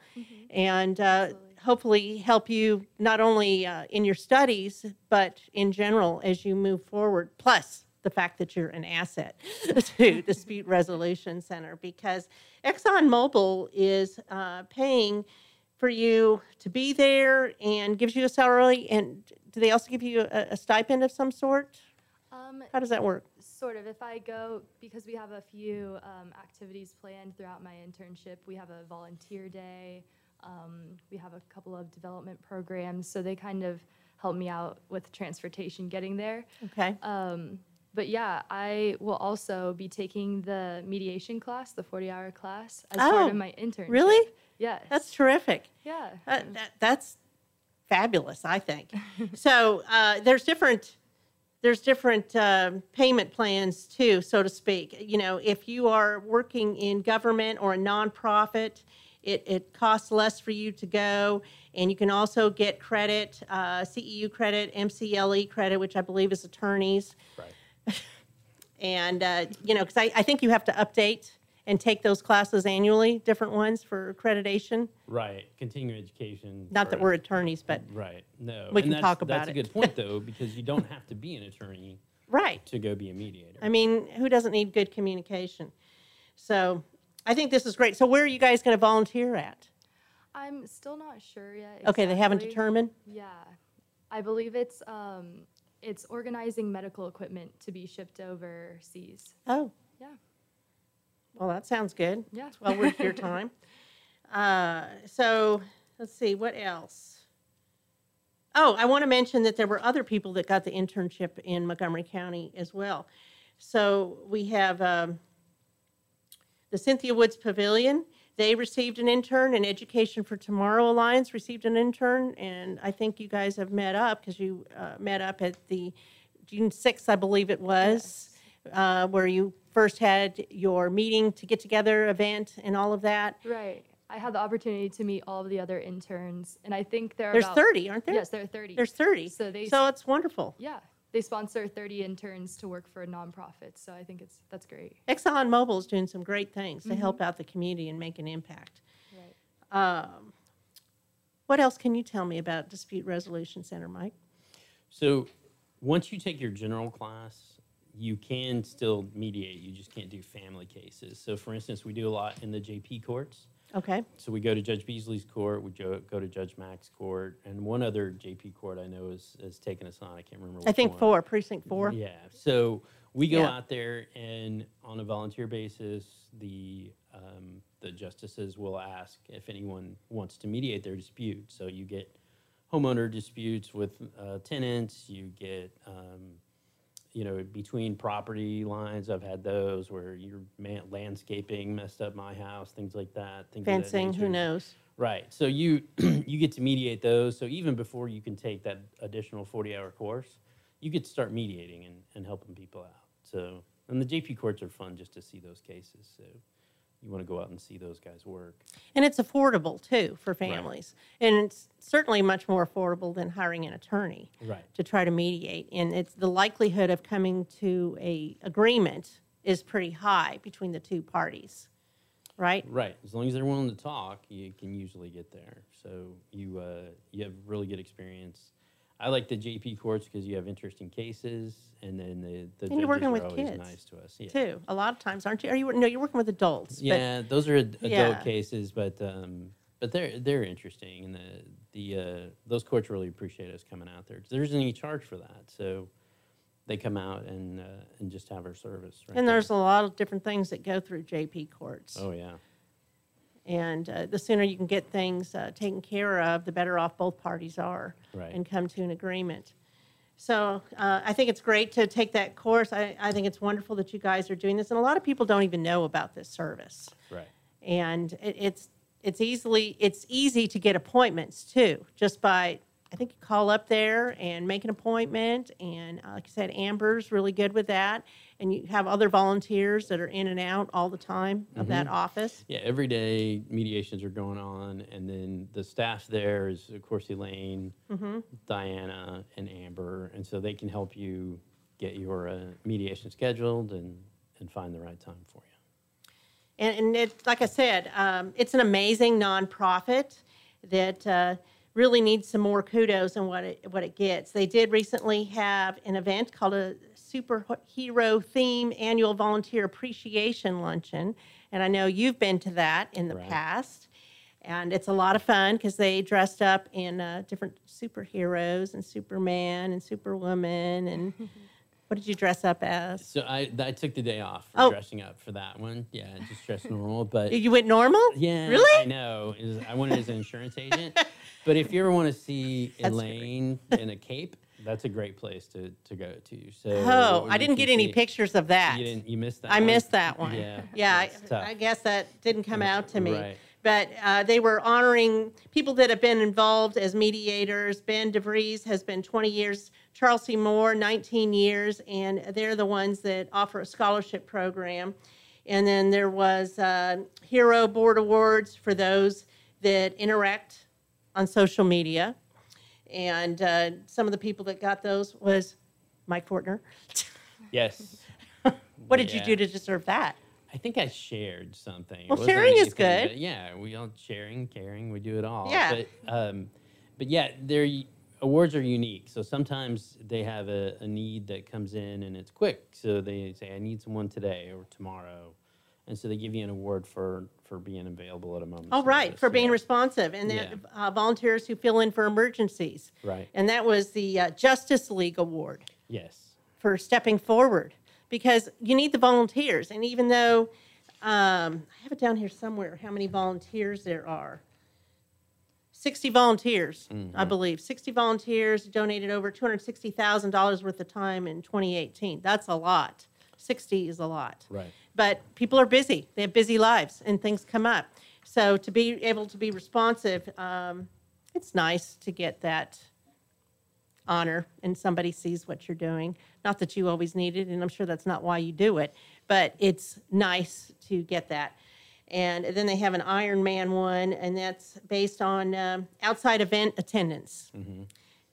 And uh, hopefully help you not only uh, in your studies, but in general as you move forward. Plus, the fact that you're an asset to Dispute Resolution Center because ExxonMobil is uh, paying for you to be there and gives you a salary. And do they also give you a, a stipend of some sort? Um, How does that work? Sort of. If I go, because we have a few um, activities planned throughout my internship, we have a volunteer day, um, we have a couple of development programs, so they kind of help me out with transportation getting there. Okay. Um, but yeah, I will also be taking the mediation class, the 40 hour class, as Oh, part of my internship. Really? Yes. That's terrific. Yeah. Uh, that, that's fabulous, I think. so uh, there's different there's different um, payment plans too, so to speak. You know, if you are working in government or a nonprofit, it, it costs less for you to go, and you can also get credit, uh, CEU credit, MCLE credit, which I believe is attorneys. Right. And uh, you know, because I, I think you have to update and take those classes annually, different ones for accreditation. Right, continuing education. Not that we're attorneys, but Right, no. we and can that's- talk about That's it. a good point, though, because you don't have to be an attorney right. to go be a mediator. I mean, who doesn't need good communication? So I think this is great. So where are you guys going to volunteer at? I'm still not sure yet. Okay, they haven't determined? Yeah, I believe it's um, it's organizing medical equipment to be shipped overseas. Oh. Yeah. Well, that sounds good. Yeah. It's well worth your time. Uh, so let's see, what else? Oh, I want to mention that there were other people that got the internship in Montgomery County as well. So we have um, the Cynthia Woods Pavilion. They received an intern, and Education for Tomorrow Alliance received an intern, and I think you guys have met up because you uh, met up at the June 6th, I believe it was, uh, where you first had your meeting to get together event and all of that. Right. I had the opportunity to meet all of the other interns, and I think there are There's about- 30, aren't there? Yes, there are 30. There's 30. So they So it's wonderful. yeah they sponsor 30 interns to work for nonprofits. So I think it's that's great. Exxon Mobil is doing some great things to Mhm. help out the community and make an impact. Right. Um, what else can you tell me about Dispute Resolution Center, Mike? So once you take your general class, you can still mediate. You just can't do family cases. So for instance, we do a lot in the JP courts. Okay. So we go to Judge Beasley's court, we go, go to Judge Mack's court, and one other JP court I know is, is taking us on. I can't remember. I think one. four, precinct four. Yeah. So we go Yeah. out there and on a volunteer basis, the um, the justices will ask if anyone wants to mediate their dispute. So you get homeowner disputes with uh, tenants. You get um, you know between property lines. I've had those where your man- landscaping messed up my house, things like that. Things Fencing, who knows? Right. So you you get to mediate those. So even before you can take that additional 40 hour course, you get to start mediating and, and helping people out. So and the JP courts are fun just to see those cases. So you want to go out and see those guys work. And it's affordable too for Right. families. And it's certainly much more affordable than hiring an attorney Right. to try to mediate. And it's the likelihood of coming to a agreement is pretty high between the two parties, right? Right. As long as they're willing to talk, you can usually get there. So you uh, you have really good experience. I like the JP courts because you have interesting cases, and then the the And you're working judges with are always kids nice to us. Yeah. too. A lot of times, aren't you? Are you? No, you're working with adults. but- Yeah, those are ad- adult Yeah. cases, but um, but they're they're interesting, and the the uh, those courts really appreciate us coming out there. There isn't any charge for that, so they come out and uh, and just have our service. Right and there. there's a lot of different things that go through JP courts. oh yeah, And uh, the sooner you can get things uh, taken care of, the better off both parties are Right. and come to an agreement. So uh, I think it's great to take that course. I, I think it's wonderful that you guys are doing this. And a lot of people don't even know about this service. right. And it, it's it's easily it's easy to get appointments too, just by I think you call up there and make an appointment. And uh, like I said, Amber's really good with that. And you have other volunteers that are in and out all the time of that Mhm. office. Yeah, every day mediations are going on, and then the staff there is of course Elaine, Mhm. Diana, and Amber, and so they can help you get your uh, mediation scheduled and and find the right time for you. And, and it, like I said, um, it's an amazing nonprofit that uh, really needs some more kudos in what it what it gets. They did recently have an event called a superhero theme annual volunteer appreciation luncheon, and I know you've been to that in the Right. past. And it's a lot of fun because they dressed up in uh, different superheroes and Superman and Superwoman and what did you dress up as? So I I took the day off for Oh. dressing up for that one. Yeah, just dressed normal, but You went normal? Yeah, Really? I know. Was- I went as an insurance agent, but if you ever want to see That's Elaine in a cape, that's a great place to, to go to. So Oh, I didn't get any see- pictures of that. You didn't. You missed that. I one? missed that one. Yeah. Yeah. I, I guess that didn't come out to me. Right. But uh, they were honoring people that have been involved as mediators. Ben DeVries has been 20 years, Charles C. Moore, 19 years, and they're the ones that offer a scholarship program. And then there was uh, Hero Board Awards for those that interact on social media. And uh, some of the people that got those was Mike Fortner. Yes. What did you do to deserve that? I think I shared something. Well, sharing is good. yeah, we all sharing, caring, we do it all. Yeah. But um, but yeah, their awards are unique. So sometimes they have a, a need that comes in and it's quick. So they say, I need someone today or tomorrow. And so they give you an award for, for being available at a moment. Oh, right, for being responsive, and Yeah. then uh, volunteers who fill in for emergencies. Right. And that was the uh, Justice League Award Yes. for stepping forward because you need the volunteers. And even though um, I have it down here somewhere, how many volunteers there are. 60 volunteers, I Mm-hmm. believe. 60 volunteers donated over $260,000 worth of time in 2018. That's a lot. 60 is a lot. Right. But people are busy. They have busy lives and things come up. So to be able to be responsive, um, it's nice to get that honor and somebody sees what you're doing. Not that you always need it, and I'm sure that's not why you do it, but it's nice to get that. And then they have an Iron Man one, and that's based on um, outside event attendance,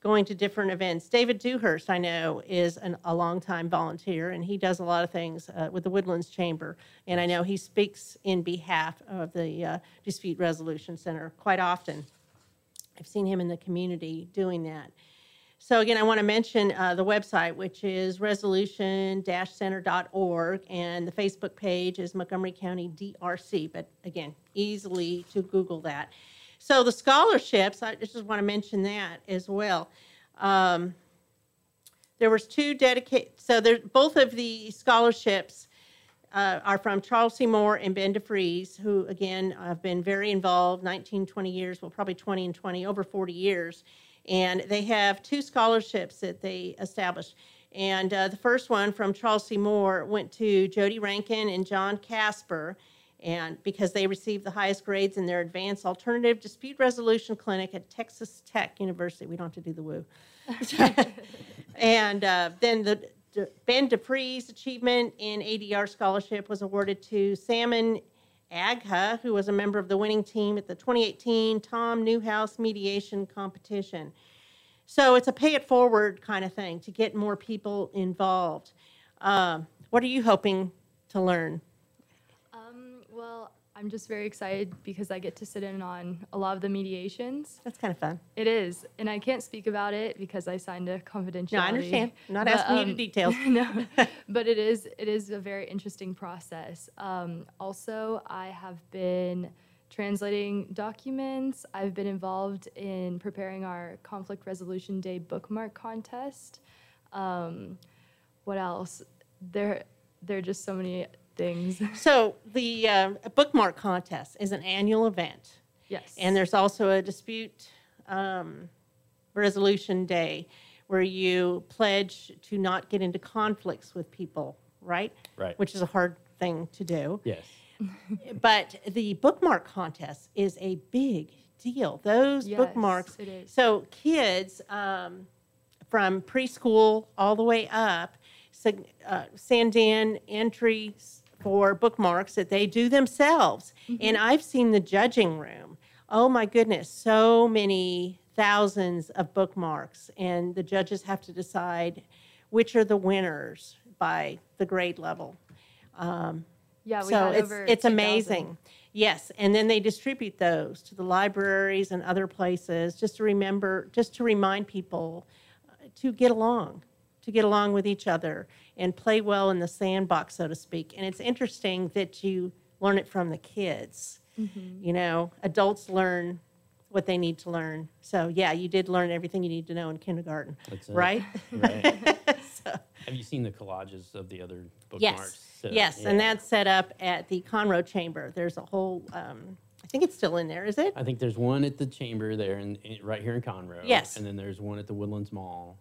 going to different events. David Dewhurst, I know, is an, a longtime volunteer, and he does a lot of things uh, with the Woodlands Chamber. And I know he speaks in behalf of the uh, Dispute Resolution Center quite often. I've seen him in the community doing that. So again, I want to mention uh, the website, which is resolution-center.org, and the Facebook page is Montgomery County DRC. But again, easily to Google that. So the scholarships, I just want to mention that as well. Um, there was two dedicated. So there, both of the scholarships uh, are from Charles Seymour and Ben DeFries, who again have been very involved, 19, 20 years, well, probably 20 and 20, over 40 years. And they have two scholarships that they established. And uh, the first one from Charles Seymour went to Jody Rankin and John Casper, and because they received the highest grades in their advanced alternative dispute resolution clinic at Texas Tech University. We don't have to do the woo. and uh, then the, Ben DePree's achievement in ADR scholarship was awarded to Salman Agha, who was a member of the winning team at the 2018 Tom Newhouse mediation competition. So it's a pay it forward kind of thing to get more people involved. Um, what are you hoping to learn? Well, I'm just very excited because I get to sit in on a lot of the mediations. That's kind of fun. It is, and I can't speak about it because I signed a confidentiality. No, I understand. I'm not But, asking you to um, details. no, but it is it is a very interesting process. Um, also, I have been translating documents. I've been involved in preparing our conflict resolution day bookmark contest. Um, what else? There there are just so many things. So the uh, bookmark contest is an annual event. Yes. And there's also a dispute um, resolution day where you pledge to not get into conflicts with people, right? Right. Which is a hard thing to do. Yes. But the bookmark contest is a big deal. Those Yes, bookmarks. it is. So kids um, from preschool all the way up sig- uh, send in entries for bookmarks that they do themselves. And I've seen the judging room. Oh my goodness, so many thousands of bookmarks, and the judges have to decide which are the winners by the grade level. Um, Yeah, we so it's it's 2,000. amazing. Yes, and then they distribute those to the libraries and other places just to remember, just to remind people to get along, to get along with each other and play well in the sandbox, so to speak. And it's interesting that you learn it from the kids. Mm-hmm. You know, adults learn what they need to learn. So yeah, you did learn everything you need to know in kindergarten, That's right? Right. so, Have you seen the collages of the other bookmarks? Yes, So, yes, and that's set up at the Conroe Chamber. There's a whole, um, I think it's still in there, is it? I think there's one at the chamber there, in, in- right here in Conroe. Yes. And then there's one at the Woodlands Mall.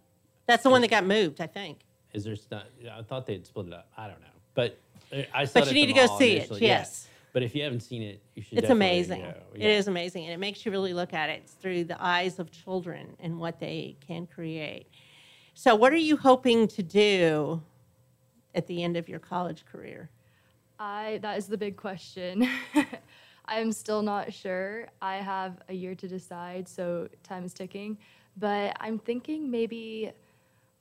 That's the one that got moved, I think. Is there? st- I thought they'd split it up. I don't know, but uh, I saw. But it you need to go mall see it, initially, yeah. yes. But if you haven't seen it, you should. It's definitely amazing. go, yeah. is amazing, and it makes you really look at it through the eyes of children and what they can create. So, what are you hoping to do at the end of your college career? I that is the big question. I am still not sure. I have a year to decide, so time is ticking. But I'm thinking maybe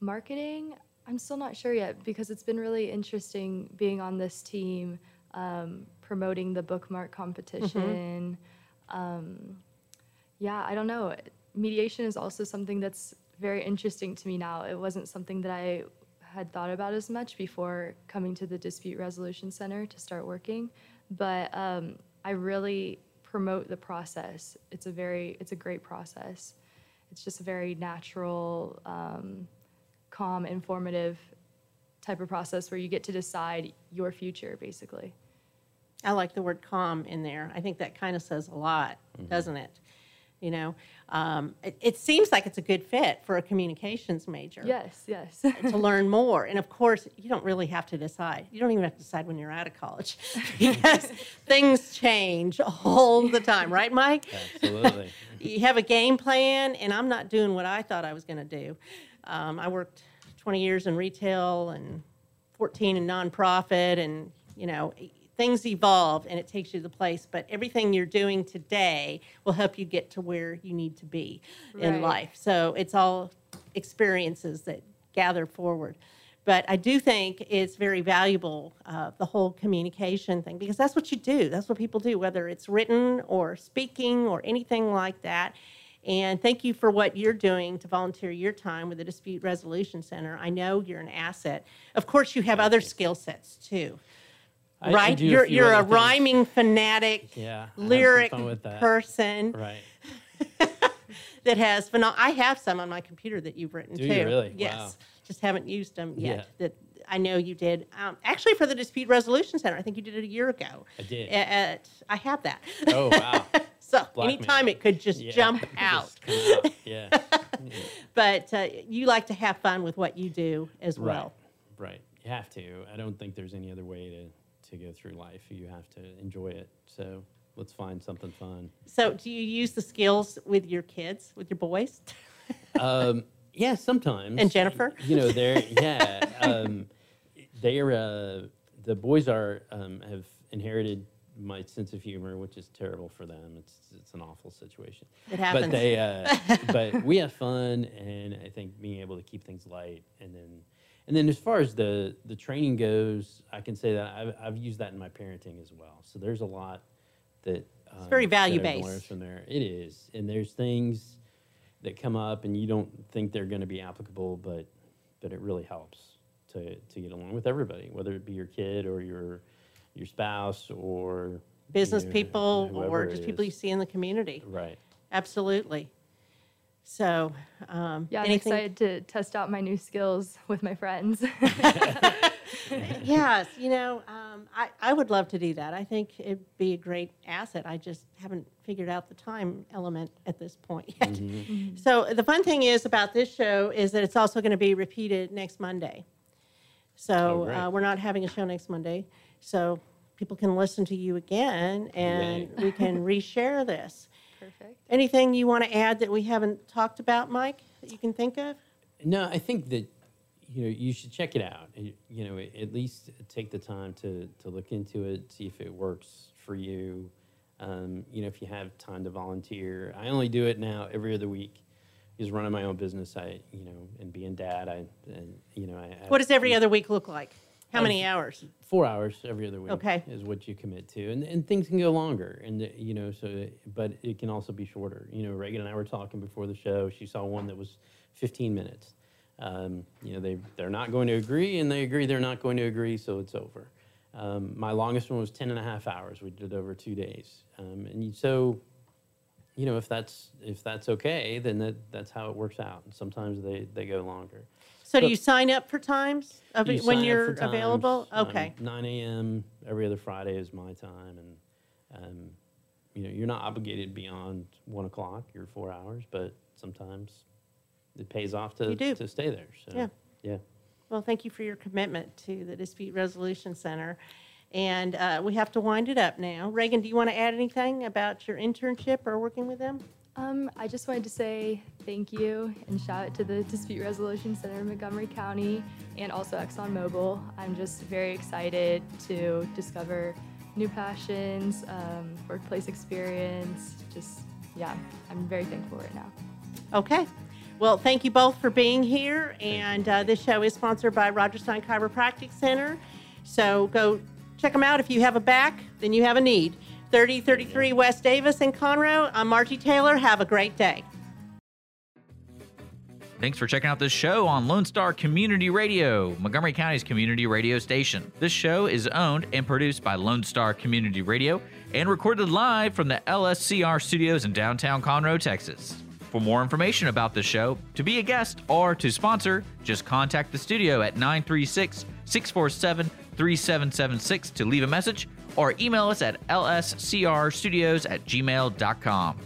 marketing. I'm still not sure yet because it's been really interesting being on this team, um, promoting the bookmark competition. Um, yeah, I don't know. Mediation is also something that's very interesting to me now. It wasn't something that I had thought about as much before coming to the Dispute Resolution Center to start working. But um, I really promote the process. It's a very, it's a great process. It's just a very natural, um, calm, informative type of process where you get to decide your future, basically. I like the word calm in there. I think that kind of says a lot, doesn't it? You know, um, it, it seems like it's a good fit for a communications major. Yes, yes. to learn more. And of course, you don't really have to decide. You don't even have to decide when you're out of college because things change all the time, right, Mike? Absolutely. you have a game plan, and I'm not doing what I thought I was going to do. Um, I worked 20 years in retail and 14 in nonprofit, and you know things evolve and it takes you to the place. But everything you're doing today will help you get to where you need to be in life. So it's all experiences that gather forward. But I do think it's very valuable, uh, the whole communication thing, because that's what you do. That's what people do, whether it's written or speaking or anything like that. And thank you for what you're doing to volunteer your time with the Dispute Resolution Center. I know you're an asset. Of course, you have other skill sets too, I- right? you're few you're a things. rhyming fanatic, Yeah, I have some lyric with that. person Right. that has phenom- I have some on my computer that you've written Do too. you really? Yes. Wow. Just haven't used them yet. Yeah. That I know you did. Um, actually, for the Dispute Resolution Center, I think you did it a year ago. I did. A- At, I have that. Oh, wow. so Blackmail. anytime it could just Yeah. jump out. Just out. Yeah. But uh, you like to have fun with what you do as well. Right. Right. You have to. I don't think there's any other way to, to go through life. You have to enjoy it. So let's find something fun. So, do you use the skills with your kids, with your boys? Um, yeah, sometimes. And Jennifer? You know, they're yeah. Um, they're uh, the boys are um, have inherited my sense of humor, which is terrible for them. It's it's an awful situation. It happens. But they uh, but we have fun, and I think being able to keep things light, and then and then as far as the the training goes, I can say that I've I've used that in my parenting as well. So there's a lot that um, very value-based. learned from there. It is, and there's things that come up and you don't think they're going to be applicable, but but it really helps to to get along with everybody, whether it be your kid or your your spouse or you Business know, people or just people you see in the community. Right. Absolutely. So, um, Yeah, I'm excited to test out my new skills with my friends. yes, you know, um, I, I would love to do that. I think it'd be a great asset. I just haven't figured out the time element at this point yet. Mm-hmm. So the fun thing is about this show is that it's also going to be repeated next Monday. So Oh, uh, we're not having a show next Monday. So people can listen to you again and we can reshare this. Perfect. Anything you want to add that we haven't talked about, Mike, that you can think of? No, I think that you know you should check it out. and, You know, at least take the time to to look into it, see if it works for you. Um, you know, if you have time to volunteer, I only do it now every other week. Is running my own business. I you know, and being dad, I and, you know, I. I What does every other week look like? How many hours? Four hours every other week. Okay. Is what you commit to, and and things can go longer, and you know, so but it can also be shorter. You know, Reagan and I were talking before the show. She saw one that was 15 minutes. Um, you know, they they're not going to agree, and they agree they're not going to agree, so it's over. Um, my longest one was 10 and a half hours. We did it over two days, um, and so. You know, if that's if that's okay, then that, that's how it works out. And sometimes they, they go longer. So do you sign up for times of you when sign up you're for times, available? um, Okay. 9 a.m. every other Friday is my time, and um, you know you're not obligated beyond one o'clock. You're four hours, but sometimes it pays off to You do. to stay there. So, Yeah. yeah. Well, thank you for your commitment to the Dispute Resolution Center. And uh, we have to wind it up now. Reagan, do you want to add anything about your internship or working with them? Um, I just wanted to say thank you and shout out to the Dispute Resolution Center in Montgomery County and also ExxonMobil. I'm just very excited to discover new passions, um, workplace experience. Just, yeah, I'm very thankful right now. Okay. Well, thank you both for being here. And uh, this show is sponsored by Rodgers Stein Chiropractic Center. So go check them out. If you have a back, then you have a need. 3033 West Davis in Conroe. I'm Margie Taylor. Have a great day. Thanks for checking out this show on Lone Star Community Radio, Montgomery County's community radio station. This show is owned and produced by Lone Star Community Radio and recorded live from the LSCR studios in downtown Conroe, Texas. For more information about the show, to be a guest, or to sponsor, just contact the studio at 936 647 3776 to leave a message or email us at lscrstudios at gmail.com.